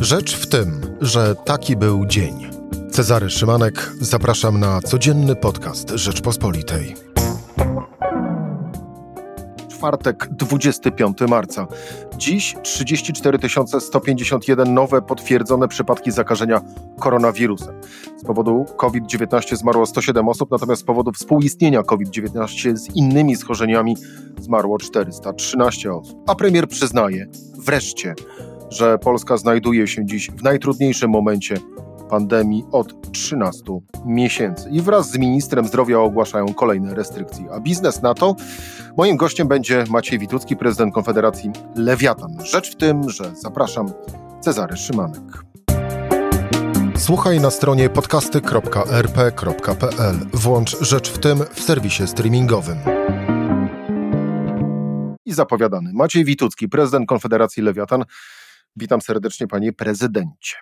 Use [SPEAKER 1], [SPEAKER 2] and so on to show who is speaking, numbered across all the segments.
[SPEAKER 1] Rzecz w tym, że taki był dzień. Cezary Szymanek, zapraszam na codzienny podcast Rzeczpospolitej. Czwartek, 25 marca. Dziś 34 151 nowe potwierdzone przypadki zakażenia koronawirusem. Z powodu COVID-19 zmarło 107 osób, natomiast z powodu współistnienia COVID-19 z innymi schorzeniami zmarło 413 osób. A premier przyznaje, wreszcie, że Polska znajduje się dziś w najtrudniejszym momencie pandemii od 13 miesięcy. I wraz z ministrem zdrowia ogłaszają kolejne restrykcje. A biznes na to? Moim gościem będzie Maciej Witucki, prezydent Konfederacji Lewiatan. Rzecz w tym, że zapraszam Cezary Szymanek. Słuchaj na stronie podcasty.rp.pl. Włącz Rzecz w tym w serwisie streamingowym. I zapowiadany Maciej Witucki, prezydent Konfederacji Lewiatan. Witam serdecznie, panie prezydencie.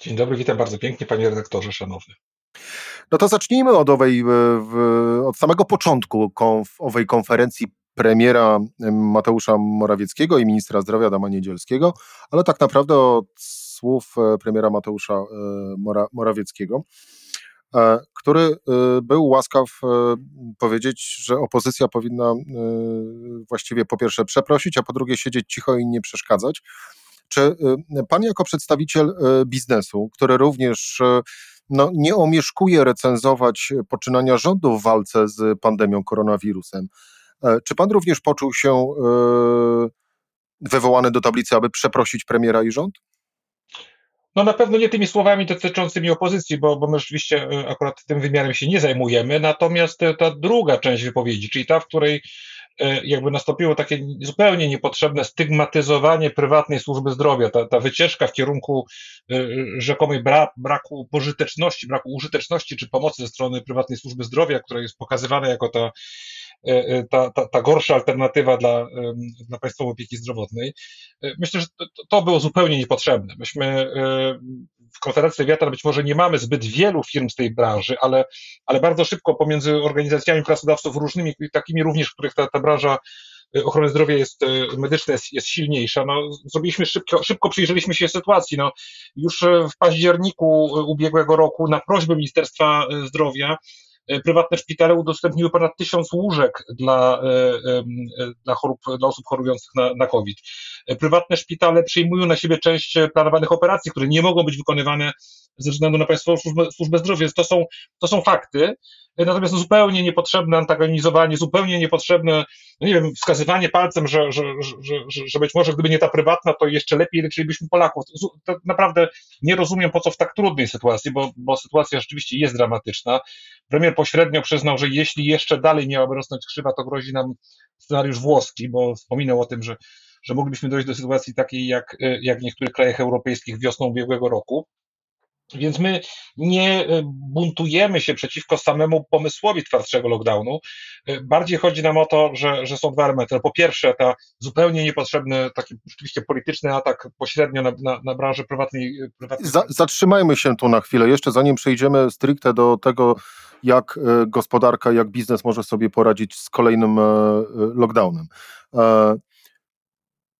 [SPEAKER 2] Dzień dobry, witam bardzo pięknie, panie redaktorze, szanowny.
[SPEAKER 1] No to zacznijmy od, owej, od samego początku konf, owej konferencji premiera Mateusza Morawieckiego i ministra zdrowia Adama Niedzielskiego, ale tak naprawdę od słów e, premiera Mateusza e, Mora, Morawieckiego, e, który był łaskaw powiedzieć, że opozycja powinna właściwie po pierwsze przeprosić, a po drugie siedzieć cicho i nie przeszkadzać. Czy y, pan jako przedstawiciel y, biznesu, który również y, no, nie omieszkuje recenzować poczynania rządu w walce z pandemią koronawirusem, czy pan również poczuł się wywołany do tablicy, aby przeprosić premiera i rząd?
[SPEAKER 2] No na pewno nie tymi słowami dotyczącymi opozycji, bo, bo my rzeczywiście akurat tym wymiarem się nie zajmujemy. Natomiast ta druga część wypowiedzi, czyli ta, w której jakby nastąpiło takie zupełnie niepotrzebne stygmatyzowanie prywatnej służby zdrowia, ta, ta wycieczka w kierunku e, rzekomej bra, braku pożyteczności, braku użyteczności czy pomocy ze strony prywatnej służby zdrowia, która jest pokazywana jako ta e, ta, ta, ta gorsza alternatywa dla, dla państwowej opieki zdrowotnej. Myślę, że to, to było zupełnie niepotrzebne. Myśmy w Konferencji Lewiatan być może nie mamy zbyt wielu firm z tej branży, ale, ale bardzo szybko pomiędzy organizacjami pracodawców różnymi, takimi również, w których ta, ta branża ochrony zdrowia jest medyczna, jest, jest silniejsza. No, zrobiliśmy szybko, szybko przyjrzeliśmy się sytuacji. No, już w październiku ubiegłego roku na prośbę Ministerstwa Zdrowia E, prywatne szpitale udostępniły ponad tysiąc łóżek dla, e, e, dla, chorób, dla osób chorujących na, na COVID. Prywatne szpitale przyjmują na siebie część planowanych operacji, które nie mogą być wykonywane ze względu na Państwową Służbę, Służbę Zdrowia. Więc to są, to są fakty. Natomiast zupełnie niepotrzebne antagonizowanie, zupełnie niepotrzebne, no nie wiem, wskazywanie palcem, że, że, że, że, że być może gdyby nie ta prywatna, to jeszcze lepiej leczylibyśmy Polaków. To naprawdę nie rozumiem, po co w tak trudnej sytuacji, bo, bo sytuacja rzeczywiście jest dramatyczna. Premier pośrednio przyznał, że jeśli jeszcze dalej miałaby rosnąć krzywa, to grozi nam scenariusz włoski, bo wspominał o tym, że, że moglibyśmy dojść do sytuacji takiej jak, jak w niektórych krajach europejskich wiosną ubiegłego roku. Więc my nie e, buntujemy się przeciwko samemu pomysłowi twardszego lockdownu. E, bardziej chodzi nam o to, że, że są dwa elementy. Po pierwsze, ta zupełnie niepotrzebny, taki rzeczywiście polityczny atak pośrednio na, na, na branżę prywatnej. E, prywatnej.
[SPEAKER 1] Za, zatrzymajmy się tu na chwilę, jeszcze zanim przejdziemy stricte do tego, jak gospodarka, jak biznes może sobie poradzić z kolejnym lockdownem.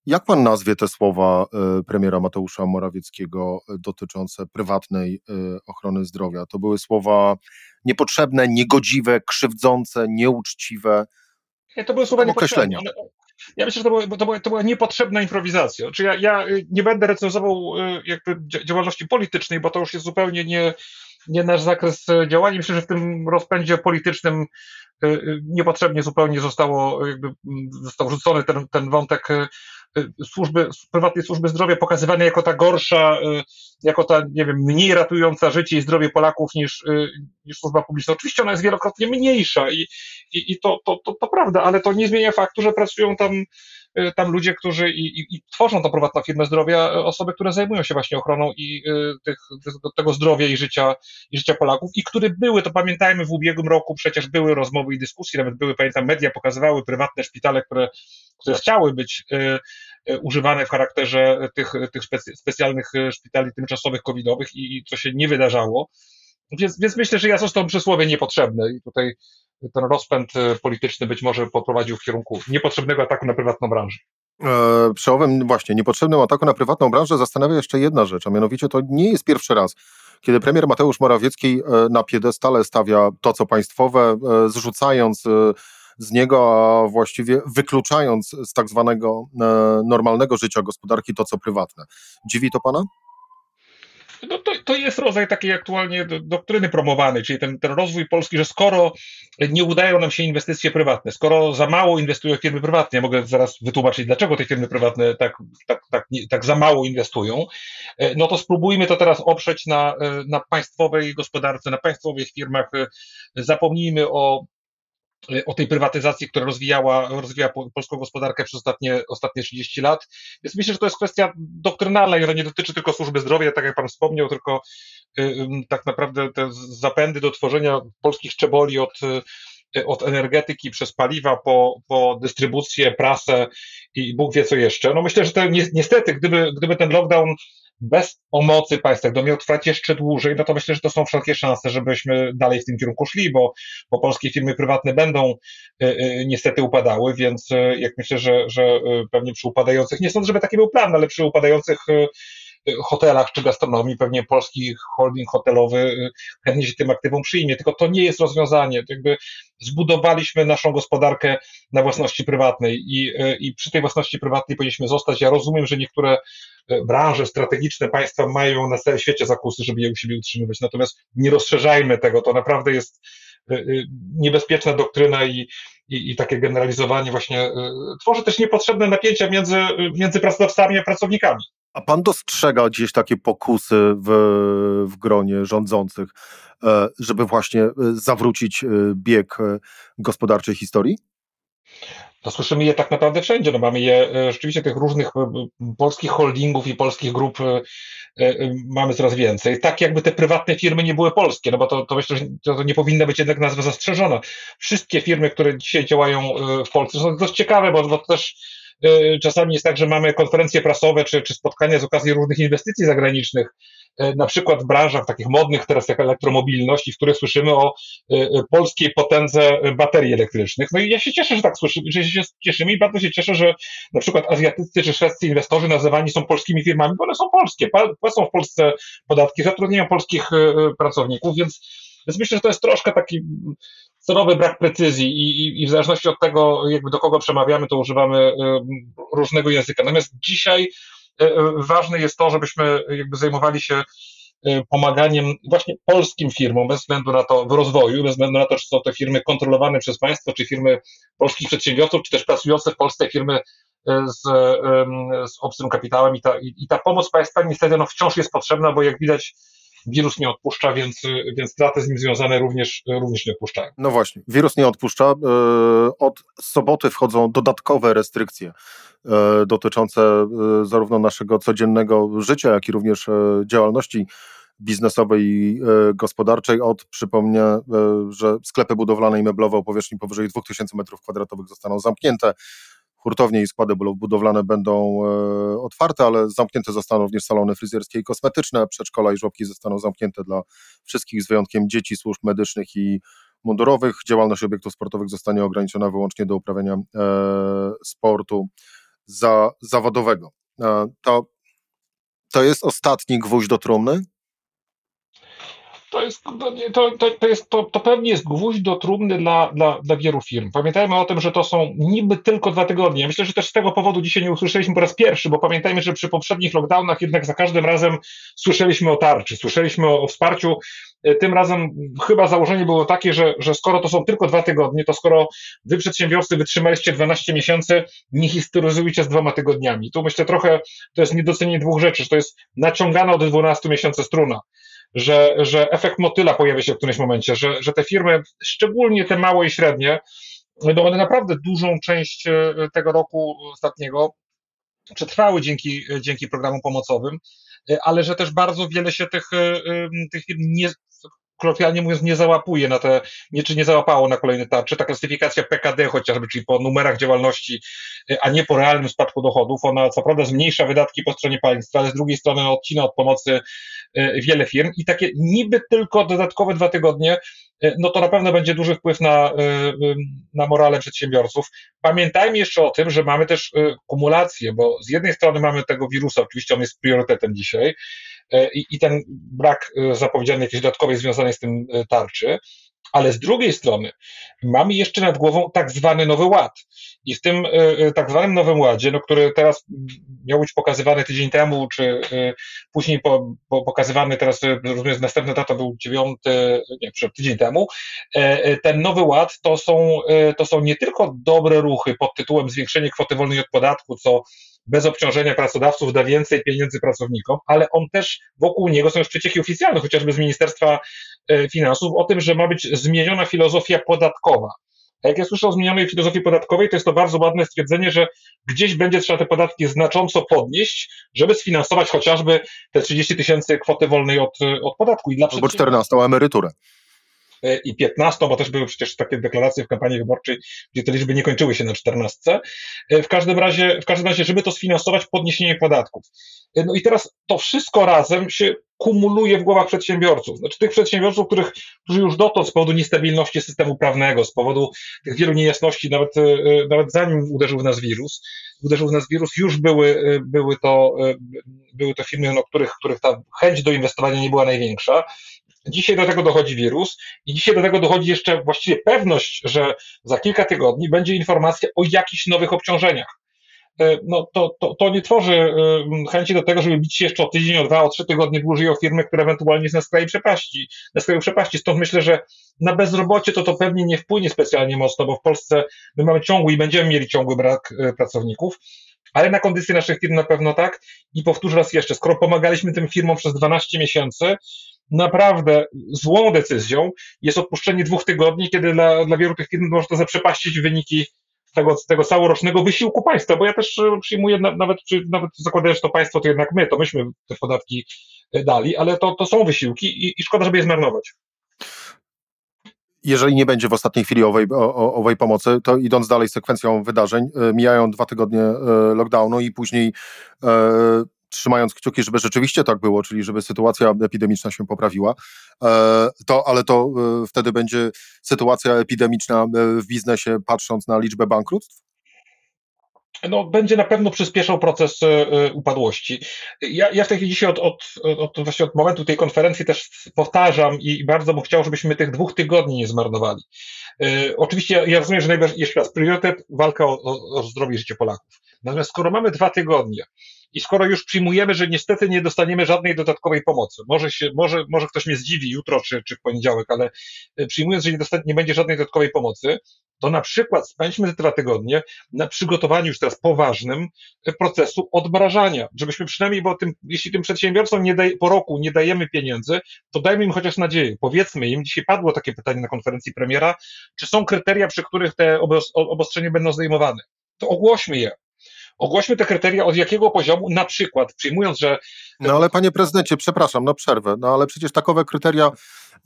[SPEAKER 1] Jak pan nazwie te słowa e, premiera Mateusza Morawieckiego e, dotyczące prywatnej e, ochrony zdrowia? To były słowa niepotrzebne, niegodziwe, krzywdzące, nieuczciwe.
[SPEAKER 2] Nie, to były słowa określenia. Ja myślę, że to, była, to, była, to była niepotrzebna improwizacja. Czy ja, ja nie będę recenzował jakby działalności politycznej, bo to już jest zupełnie nie, nie nasz zakres działania. Myślę, że w tym rozpędzie politycznym niepotrzebnie zupełnie zostało, jakby, został wrzucony ten, ten wątek Y, służby, prywatnej służby zdrowia pokazywane jako ta gorsza, y, jako ta, nie wiem, mniej ratująca życie i zdrowie Polaków niż, y, niż służba publiczna. Oczywiście ona jest wielokrotnie mniejsza i, i, i to, to, to, to prawda, ale to nie zmienia faktu, że pracują tam Y, tam ludzie, którzy i, i, i tworzą tą prywatną firmę zdrowia, y, osoby, które zajmują się właśnie ochroną i y, tych, tego zdrowia i życia, i życia Polaków i które były, to pamiętajmy, w ubiegłym roku przecież były rozmowy i dyskusje, nawet były, pamiętam, media pokazywały prywatne szpitale, które, które chciały być używane w charakterze tych, tych specjalnych szpitali tymczasowych covidowych i, i co się nie wydarzało. Więc, więc myślę, że ja został przysłowie niepotrzebne i tutaj ten rozpęd e, polityczny być może poprowadził w kierunku niepotrzebnego ataku na prywatną branżę.
[SPEAKER 1] E, przy owym właśnie niepotrzebnym ataku na prywatną branżę zastanawia jeszcze jedna rzecz, a mianowicie to nie jest pierwszy raz, kiedy premier Mateusz Morawiecki e, na piedestale stawia to, co państwowe, e, zrzucając z niego, a właściwie wykluczając z tak zwanego normalnego życia gospodarki to, co prywatne. Dziwi to pana?
[SPEAKER 2] No to, to jest rodzaj takiej aktualnie doktryny promowanej, czyli ten, ten rozwój Polski, że skoro nie udają nam się inwestycje prywatne, skoro za mało inwestują firmy prywatne, ja mogę zaraz wytłumaczyć, dlaczego te firmy prywatne tak, tak, tak, tak za mało inwestują, e, no to spróbujmy to teraz oprzeć na, e, na państwowej gospodarce, na państwowych firmach. E, zapomnijmy o o tej prywatyzacji, która rozwijała, rozwijała polską gospodarkę przez ostatnie, ostatnie 30 lat. Więc myślę, że to jest kwestia doktrynalna i że nie dotyczy tylko służby zdrowia, tak jak Pan wspomniał, tylko tak naprawdę te zapędy do tworzenia polskich czeboli od, y, od energetyki przez paliwa po, po dystrybucję, prasę i Bóg wie co jeszcze. No myślę, że to niestety, gdyby, gdyby ten lockdown bez pomocy państwa, gdyby miał trwać jeszcze dłużej, no to myślę, że to są wszelkie szanse, żebyśmy dalej w tym kierunku szli, bo, bo polskie firmy prywatne będą y, y, niestety upadały, więc y, jak myślę, że, że y, pewnie przy upadających, nie sądzę, żeby taki był plan, ale przy upadających y, hotelach czy gastronomii, pewnie polski holding hotelowy chętnie się tym aktywom przyjmie, tylko to nie jest rozwiązanie. To jakby zbudowaliśmy naszą gospodarkę na własności prywatnej i, i przy tej własności prywatnej powinniśmy zostać. Ja rozumiem, że niektóre branże strategiczne państwa mają na całym świecie zakusy, żeby je u siebie utrzymywać, natomiast nie rozszerzajmy tego, to naprawdę jest niebezpieczna doktryna i, i, i, takie generalizowanie właśnie tworzy też niepotrzebne napięcia między, między pracodawcami a pracownikami.
[SPEAKER 1] A pan dostrzega gdzieś takie pokusy w, w gronie rządzących, e, żeby właśnie e, zawrócić e, bieg gospodarczej historii?
[SPEAKER 2] To słyszymy je tak naprawdę wszędzie. No mamy je rzeczywiście tych różnych polskich holdingów i polskich grup mamy coraz więcej. Tak jakby te prywatne firmy nie były polskie, no bo to, to myślę, że to, nie powinna być jednak nazwa zastrzeżona. Wszystkie firmy, które dzisiaj działają w Polsce są dość ciekawe, bo, to też czasami jest tak, że mamy konferencje prasowe czy, czy spotkania z okazji różnych inwestycji zagranicznych, e, na przykład w branżach takich modnych teraz jak elektromobilność, w których słyszymy o e, polskiej potędze baterii elektrycznych. No i ja się cieszę, że tak słyszymy, że się cieszymy i bardzo się cieszę, że na przykład azjatyccy czy szwedzcy inwestorzy nazywani są polskimi firmami, bo one są polskie, płacą w Polsce podatki, zatrudniają polskich pracowników, więc, więc myślę, że to jest troszkę taki celowy brak precyzji i, i, i, w zależności od tego, jakby do kogo przemawiamy, to używamy y, różnego języka. Natomiast dzisiaj y, y, ważne jest to, żebyśmy jakby zajmowali się pomaganiem właśnie polskim firmom, bez względu na to w rozwoju, bez względu na to, czy są to firmy kontrolowane przez państwo, czy firmy polskich przedsiębiorców, czy też pracujące w Polsce firmy z, z obcym kapitałem i ta, i, i ta pomoc państwa niestety no, wciąż jest potrzebna, bo jak widać wirus nie odpuszcza, więc, więc straty z nim związane również, również nie odpuszczają.
[SPEAKER 1] No właśnie, wirus nie odpuszcza. E, od soboty wchodzą dodatkowe restrykcje e, dotyczące e, zarówno naszego codziennego życia, jak i również działalności biznesowej i gospodarczej. Od przypomnę, że sklepy budowlane i meblowe o powierzchni powyżej 2000 m2 zostaną zamknięte hurtownie i składy budowlane będą e, otwarte, ale zamknięte zostaną również salony fryzjerskie i kosmetyczne, przedszkola i żłobki zostaną zamknięte dla wszystkich z wyjątkiem dzieci, służb medycznych i mundurowych. Działalność obiektów sportowych zostanie ograniczona wyłącznie do uprawiania e, sportu za, zawodowego. E, to, to jest ostatni gwóźdź do trumny?
[SPEAKER 2] To jest, to, to, to, jest, to, to pewnie jest gwóźdź do trumny dla, dla, dla wielu firm. Pamiętajmy o tym, że to są niby tylko dwa tygodnie. Myślę, że też z tego powodu dzisiaj nie usłyszeliśmy po raz pierwszy, bo pamiętajmy, że przy poprzednich lockdownach jednak za każdym razem słyszeliśmy o tarczy, słyszeliśmy o, o wsparciu. E, tym razem chyba założenie było takie, że, że skoro to są tylko dwa tygodnie, to skoro wy przedsiębiorcy wytrzymaliście 12 miesięcy, nie historyzujcie z dwoma tygodniami. Tu myślę trochę, to jest niedocenienie dwóch rzeczy, że to jest naciągana od 12 miesięcy struna że, że efekt motyla pojawia się w którymś momencie, że, że te firmy, szczególnie te małe i średnie, no one naprawdę dużą część e, tego roku ostatniego przetrwały dzięki, dzięki programom pomocowym, e, ale że też bardzo wiele się tych, e, tych firm nie, kolokwialnie mówiąc, nie załapuje na te, nie, czy nie załapało na kolejne tarcze. Ta klasyfikacja PKD chociażby, czyli po numerach działalności, a nie po realnym spadku dochodów, ona co prawda zmniejsza wydatki po stronie państwa, ale z drugiej strony odcina od pomocy wiele firm i takie niby tylko dodatkowe dwa tygodnie E, no to na pewno będzie duży wpływ na, na morale przedsiębiorców. Pamiętajmy jeszcze o tym, że mamy też kumulację, bo z jednej strony mamy tego wirusa, oczywiście on jest priorytetem dzisiaj, i, i ten brak zapowiedzianej jakiejś dodatkowej związanej z tym tarczy, ale z drugiej strony mamy jeszcze nad głową tak zwany Nowy Ład. I w tym tak zwanym Nowym Ładzie, no, który teraz miał być pokazywany tydzień temu, czy później po, po pokazywany teraz, rozumiem, następna data był dziewiąty, nie, tydzień temu, ten Nowy Ład to są, to są nie tylko dobre ruchy pod tytułem zwiększenie kwoty wolnej od podatku, co bez obciążenia pracodawców da więcej pieniędzy pracownikom, ale on też wokół niego są już przecieki oficjalne, chociażby z Ministerstwa e, Finansów, o tym, że ma być zmieniona filozofia podatkowa. A jak ja słyszę o zmienionej filozofii podatkowej, to jest to bardzo ładne stwierdzenie, że gdzieś będzie trzeba te podatki znacząco podnieść, żeby sfinansować chociażby te 30 tysięcy kwoty wolnej od, od podatku.
[SPEAKER 1] I dla Albo 14 emeryturę.
[SPEAKER 2] E, i 15, bo też były przecież takie deklaracje w kampanii wyborczej, gdzie te liczby nie kończyły się na 14. E, w każdym razie, w każdym razie, żeby to sfinansować podniesienie podatków. E, no i teraz to wszystko razem się kumuluje w głowach przedsiębiorców. Znaczy tych przedsiębiorców, których, którzy już dotąd z powodu niestabilności systemu prawnego, z powodu tych wielu niejasności, nawet, nawet zanim uderzył w nas wirus, uderzył w nas wirus, już były, były, to, były to firmy, no, których, których ta chęć do inwestowania nie była największa. Dzisiaj do tego dochodzi wirus i dzisiaj do tego dochodzi jeszcze właściwie pewność, że za kilka tygodni będzie informacja o jakichś nowych obciążeniach. E, no to, to, to nie tworzy e, chęci do tego, żeby bić się jeszcze o tydzień, o dwa, o trzy tygodnie dłużej o firmy, które ewentualnie jest na skraju przepaści. Na skraju przepaści. Stąd myślę, że na bezrobocie to to pewnie nie wpłynie specjalnie mocno, bo w Polsce my mamy ciągły i będziemy mieli ciągły brak e, pracowników ale na kondycję naszych firm na pewno tak. I powtórzę raz jeszcze, skoro pomagaliśmy tym firmom przez 12 miesięcy, naprawdę złą decyzją jest odpuszczenie dwóch tygodni, kiedy dla, dla wielu tych firm może to zaprzepaścić wyniki tego, tego całorocznego wysiłku państwa, bo ja też e, przyjmuję, nawet, nawet zakładając, to państwo, to jednak my, to myśmy te podatki e, dali, ale to, to są wysiłki i, i szkoda, żeby je zmarnować.
[SPEAKER 1] Jeżeli nie będzie w ostatniej chwili owej, o, owej pomocy, to idąc dalej sekwencją wydarzeń, e, mijają dwa tygodnie lockdownu i później trzymając kciuki, żeby rzeczywiście tak było, czyli żeby sytuacja epidemiczna się poprawiła, e, to, ale to e, wtedy będzie sytuacja epidemiczna e, w biznesie, patrząc na liczbę bankructw?
[SPEAKER 2] no, będzie na pewno przyspieszał proces upadłości. Ja, ja w tej chwili dzisiaj od, od, od, właśnie od momentu tej konferencji też powtarzam i, bardzo bym chciał, żebyśmy tych dwóch tygodni nie zmarnowali. oczywiście ja rozumiem, że najważniejszy, jeszcze raz, priorytet walka o, o, o zdrowie i życie Polaków. Natomiast skoro mamy dwa tygodnie, i skoro już przyjmujemy, że niestety nie dostaniemy żadnej dodatkowej pomocy, może, się, może, może ktoś mnie zdziwi jutro czy, czy w poniedziałek, ale e, przyjmując, że nie, dostanie, nie będzie żadnej dodatkowej pomocy, to na przykład spędźmy te dwa tygodnie na przygotowaniu już teraz poważnym e, procesu odmrażania, żebyśmy przynajmniej, bo tym, jeśli tym przedsiębiorcom nie daj, po roku nie dajemy pieniędzy, to dajmy im chociaż nadzieję. Powiedzmy im, dzisiaj padło takie pytanie na konferencji premiera, czy są kryteria, przy których te obostrzenia będą zdejmowane. To ogłośmy je Ogłośmy te kryteria od jakiego poziomu, na przykład przyjmując, że.
[SPEAKER 1] No ale panie prezydencie, przepraszam, no przerwę, no ale przecież takowe kryteria,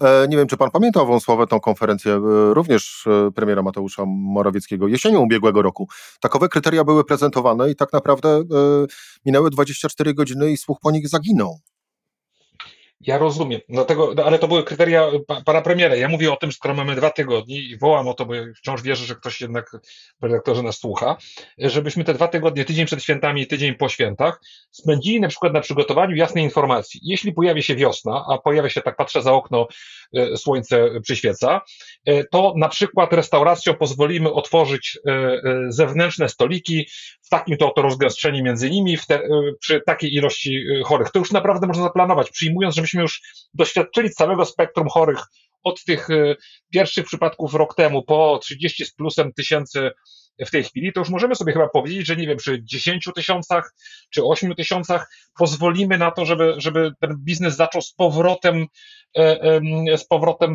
[SPEAKER 1] e, nie wiem czy pan pamięta ową słowę, tą konferencję, e, również e, premiera Mateusza Morawieckiego jesienią ubiegłego roku. Takowe kryteria były prezentowane i tak naprawdę minęły 24 godziny i słuch po nich zaginął.
[SPEAKER 2] Ja rozumiem, dlatego, no, ale to były kryteria pana premiera. Ja mówię o tym, skoro mamy dwa tygodnie i wołam o to, bo wciąż wierzę, że ktoś jednak, redaktorze, nas słucha, żebyśmy te dwa tygodnie, tydzień przed świętami i tydzień po świętach, spędzili na przykład na przygotowaniu jasnej informacji. Jeśli pojawi się wiosna, a pojawia się, tak patrzę za okno, e, słońce przyświeca, e, to na przykład restauracją pozwolimy otworzyć e, zewnętrzne stoliki takim to oto rozgęszczeniu między nimi, te, przy takiej ilości chorych. To już naprawdę można zaplanować, przyjmując, że myśmy już doświadczyli całego spektrum chorych od tych e, pierwszych przypadków rok temu po 30 z plusem tysięcy w tej chwili, to już możemy sobie chyba powiedzieć, że nie wiem, przy 10 tysiącach czy 8 tysiącach pozwolimy na to, żeby, żeby ten biznes zaczął z powrotem, z powrotem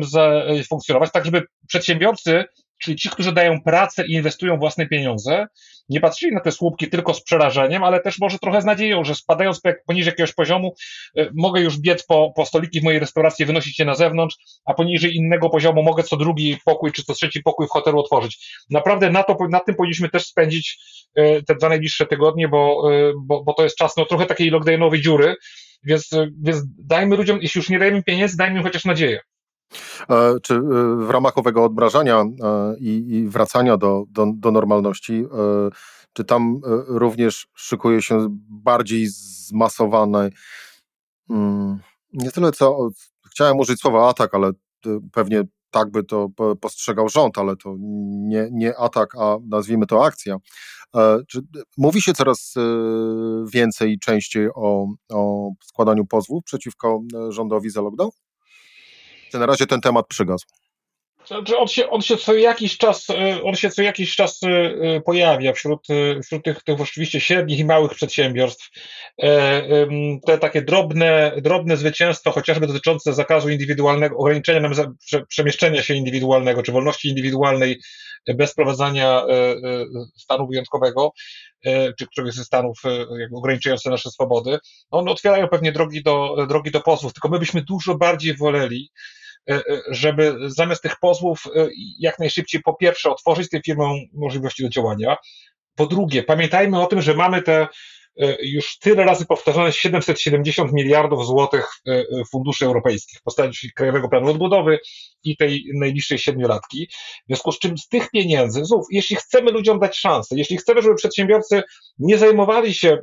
[SPEAKER 2] funkcjonować, tak żeby przedsiębiorcy czyli ci, którzy dają pracę i inwestują własne pieniądze, nie patrzyli na te słupki tylko z przerażeniem, ale też może trochę z nadzieją, że spadając poniżej jakiegoś poziomu, y, mogę już biec po, po stoliki w mojej restauracji, wynosić je na zewnątrz, a poniżej innego poziomu mogę co drugi pokój czy co trzeci pokój w hotelu otworzyć. Naprawdę na, to, na tym powinniśmy też spędzić y, te dwa najbliższe tygodnie, bo, bo, bo to jest czas no, trochę takiej lockdownowej dziury, więc, więc dajmy ludziom, jeśli już nie dajemy pieniędzy, dajmy im chociaż nadzieję.
[SPEAKER 1] E, czy e, w ramach owego odmrażania e, i, wracania do, do, do normalności, czy tam również szykuje się bardziej zmasowane, mm, nie tyle co, chciałem użyć słowa atak, ale pewnie tak by to postrzegał rząd, ale to nie, nie atak, a nazwijmy to akcja. Mówi się coraz więcej i częściej o, o składaniu pozwów przeciwko rządowi za lockdown? Na razie ten temat przygasł?
[SPEAKER 2] Znaczy on, się, on się co jakiś czas, e, on się co jakiś czas e, e, pojawia wśród, wśród tych, tych oczywiście średnich i małych przedsiębiorstw. Te takie drobne, drobne zwycięstwa, chociażby dotyczące zakazu indywidualnego, ograniczenia nam przemieszczenia się indywidualnego, czy wolności indywidualnej bez wprowadzania stanu wyjątkowego, czy któregoś ze stanów ograniczających nasze swobody, one otwierają pewnie drogi do, drogi do pozwów, tylko my byśmy dużo bardziej woleli, żeby zamiast tych pozwów e, jak najszybciej po pierwsze otworzyć tym firmom możliwości do działania, po drugie pamiętajmy o tym, że mamy te E, już tyle razy powtarzane 770 miliardów złotych e, e, funduszy europejskich w postaci Krajowego Planu Odbudowy i tej najbliższej siedmiolatki. W związku z czym z tych pieniędzy, znów, jeśli chcemy ludziom dać szansę, jeśli chcemy, żeby przedsiębiorcy nie zajmowali się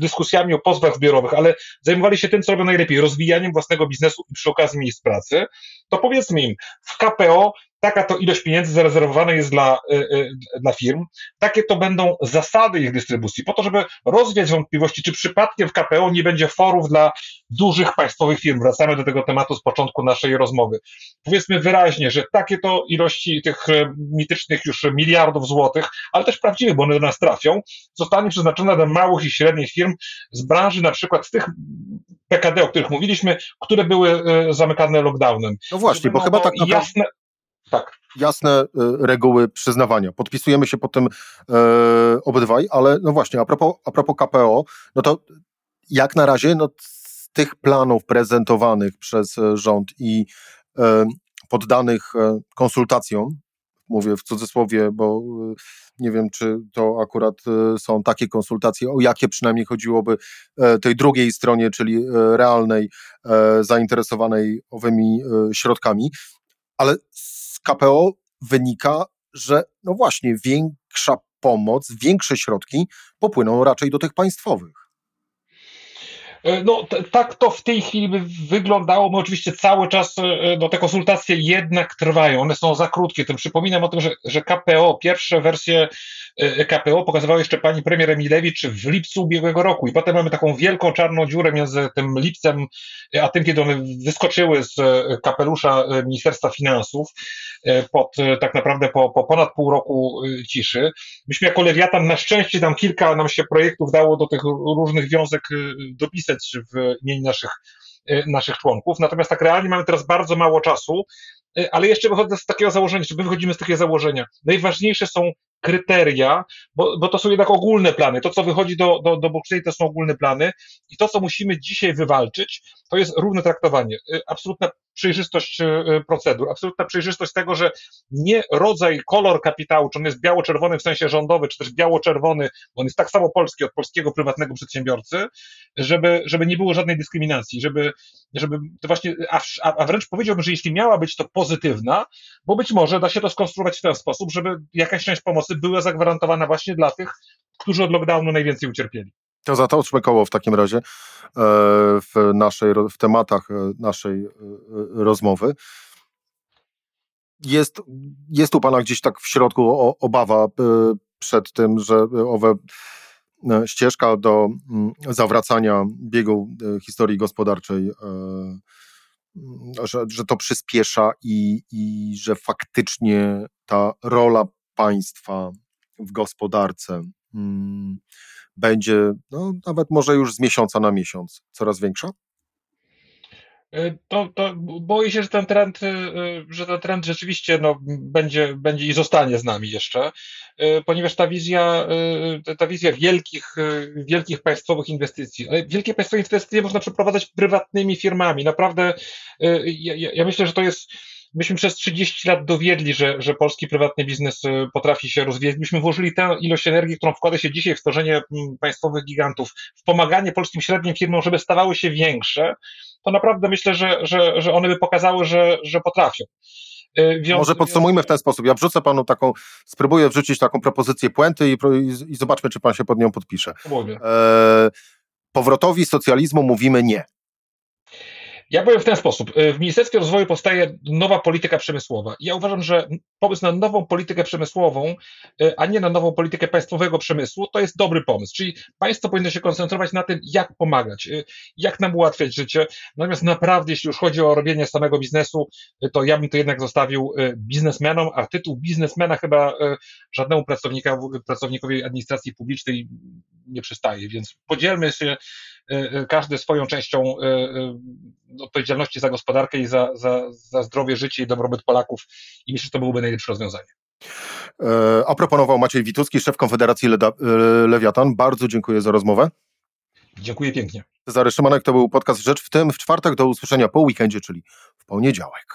[SPEAKER 2] dyskusjami o pozwach zbiorowych, ale zajmowali się tym, co robią najlepiej, rozwijaniem własnego biznesu i przy okazji miejsc pracy, to powiedzmy im, w KPO taka to ilość pieniędzy zarezerwowana jest dla, y, y, dla firm, takie to będą zasady ich dystrybucji, po to, żeby rozwiać wątpliwości, czy przypadkiem w KPO nie będzie forów dla dużych państwowych firm. Wracamy do tego tematu z początku naszej rozmowy. Powiedzmy wyraźnie, że takie to ilości tych y, mitycznych już miliardów złotych, ale też prawdziwych, bo one do nas trafią, zostanie przeznaczone dla małych i średnich firm z branży na przykład z tych PKD, o których mówiliśmy, które były zamykane lockdownem.
[SPEAKER 1] No właśnie, bo chyba tak naprawdę... Jasne, tak. Jasne y, reguły przyznawania. Podpisujemy się po tym e, obydwaj, ale no właśnie, a propos, a propos KPO, no to jak na razie no, z tych planów prezentowanych przez e, rząd i e, poddanych konsultacjom, mówię w cudzysłowie, bo nie wiem, czy to akurat są takie konsultacje, o jakie przynajmniej chodziłoby tej drugiej stronie, czyli realnej, zainteresowanej owymi środkami, ale KPO wynika, że no właśnie większa pomoc, większe środki popłyną raczej do tych państwowych.
[SPEAKER 2] E, no tak to w tej chwili by wyglądało. My oczywiście cały czas e, no, te konsultacje jednak trwają, one są za krótkie. Tym przypominam o tym, że, że KPO, pierwsze wersje e, KPO pokazywała jeszcze pani premier Emilewicz w lipcu ubiegłego roku i potem mamy taką wielką czarną dziurę między tym lipcem, a tym, kiedy one wyskoczyły z kapelusza Ministerstwa Finansów pod tak naprawdę po, po ponad pół roku ciszy. Myśmy jako Lewiatan na szczęście tam kilka nam się projektów dało do tych różnych wiązek dopisać w imieniu naszych, e, naszych członków. Natomiast tak realnie mamy teraz bardzo mało czasu, e, ale jeszcze wychodzę z takiego założenia, czy my wychodzimy z takiego założenia. Najważniejsze są kryteria, bo, bo to są jednak ogólne plany. To, co wychodzi do, do, do Brukseli, to są ogólne plany i to, co musimy dzisiaj wywalczyć, to jest równe traktowanie. E, absolutna przejrzystość e, procedur, absolutna przejrzystość tego, że nie rodzaj, kolor kapitału, czy on jest biało-czerwony w sensie rządowy, czy też biało-czerwony, on jest tak samo polski od polskiego prywatnego przedsiębiorcy, żeby, żeby nie było żadnej dyskryminacji, żeby, żeby to właśnie, a, a wręcz powiedziałbym, że jeśli miała być to pozytywna, bo być może da się to skonstruować w ten sposób, żeby jakaś część pomocy była zagwarantowana właśnie dla tych, którzy od lockdownu najwięcej ucierpieli.
[SPEAKER 1] To zatoczmy koło w takim razie e, w, naszej, w tematach e, naszej e, rozmowy. Jest, jest u Pana gdzieś tak w środku obawa przed tym, że owe ścieżka do mm, zawracania biegu historii gospodarczej, że, że to przyspiesza i, i że faktycznie ta rola państwa w gospodarce mm, będzie no, nawet może już z miesiąca na miesiąc coraz większa?
[SPEAKER 2] Y, to, to boję się, że ten trend, y, że ten trend rzeczywiście no, będzie, będzie i zostanie z nami jeszcze, ponieważ ta wizja, ta wizja wielkich, wielkich państwowych inwestycji, wielkie państwowe inwestycje można przeprowadzać prywatnymi firmami. Naprawdę, ja, ja myślę, że to jest myśmy przez 30 lat dowiedli, że, że polski prywatny biznes y, potrafi się rozwijać. Myśmy włożyli tę ilość energii, którą wkłada się dzisiaj w tworzenie mm, państwowych gigantów, w pomaganie polskim średnim firmom, żeby stawały się większe, to naprawdę myślę, że, że, że one by pokazały, że, że potrafią.
[SPEAKER 1] Y, wiąz, Może podsumujmy w ten sposób. Ja wrzucę panu taką, spróbuję wrzucić taką propozycję puenty i, i, i zobaczmy, czy pan się pod nią podpisze. E, powrotowi socjalizmu mówimy nie.
[SPEAKER 2] Ja powiem w ten sposób. Y, w Ministerstwie Rozwoju powstaje nowa polityka przemysłowa. Ja uważam, że pomysł na nową politykę przemysłową, y, a nie na nową politykę państwowego przemysłu, to jest dobry pomysł. Czyli państwo powinno się koncentrować na tym, jak pomagać, y, jak nam ułatwiać życie. Natomiast naprawdę, jeśli już chodzi o robienie samego biznesu, to ja bym to jednak zostawił biznesmenom, a tytuł biznesmena chyba żadnemu pracownikowi administracji publicznej nie przystaje. Więc podzielmy się każdy swoją częścią odpowiedzialności za gospodarkę i za, za, za zdrowie, życie i dobrobyt Polaków i myślę, że to byłoby najlepsze rozwiązanie.
[SPEAKER 1] E, a proponował Maciej Witucki, szef Konfederacji Leda, e, Lewiatan. Bardzo dziękuję za rozmowę.
[SPEAKER 2] Dziękuję pięknie.
[SPEAKER 1] Cezary Szymanek, to był podcast Rzecz w tym w czwartek do usłyszenia po weekendzie, czyli w poniedziałek.